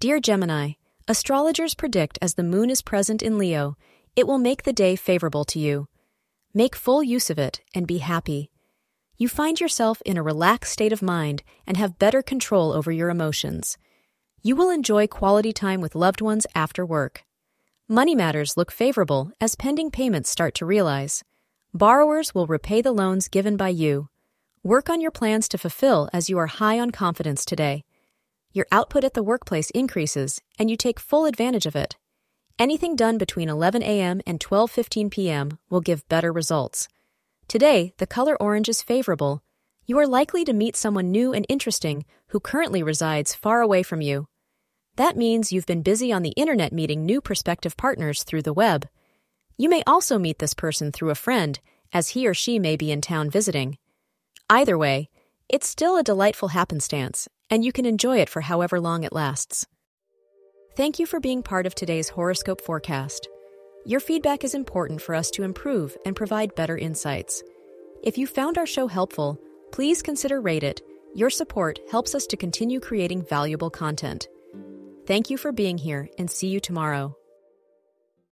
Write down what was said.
Dear Gemini, astrologers predict as the moon is present in Leo, it will make the day favorable to you. Make full use of it and be happy. You find yourself in a relaxed state of mind and have better control over your emotions. You will enjoy quality time with loved ones after work. Money matters look favorable as pending payments start to realize. Borrowers will repay the loans given by you. Work on your plans to fulfill as you are high on confidence today. Your output at the workplace increases and you take full advantage of it. Anything done between 11 a.m. and 12:15 p.m. will give better results. Today, the color orange is favorable. You are likely to meet someone new and interesting who currently resides far away from you. That means you've been busy on the internet meeting new prospective partners through the web. You may also meet this person through a friend, as he or she may be in town visiting. Either way, it's still a delightful happenstance, and you can enjoy it for however long it lasts. Thank you for being part of today's horoscope forecast. Your feedback is important for us to improve and provide better insights. If you found our show helpful, please consider rate it. Your support helps us to continue creating valuable content. Thank you for being here and see you tomorrow.